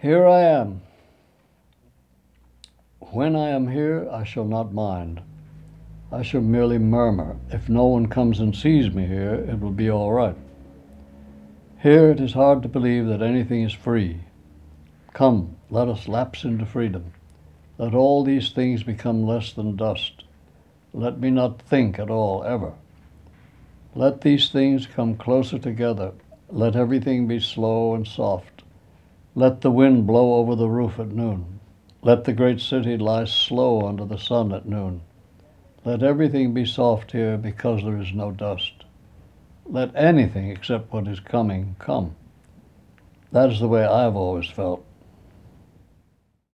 Here I am. When I am here, I shall not mind. I shall merely murmur. If no one comes and sees me here, it will be all right. Here it is hard to believe that anything is free. Come, let us lapse into freedom. Let all these things become less than dust. Let me not think at all, ever. Let these things come closer together. Let everything be slow and soft. Let the wind blow over the roof at noon. Let the great city lie slow under the sun at noon. Let everything be soft here because there is no dust. Let anything except what is coming come. That is the way I have always felt.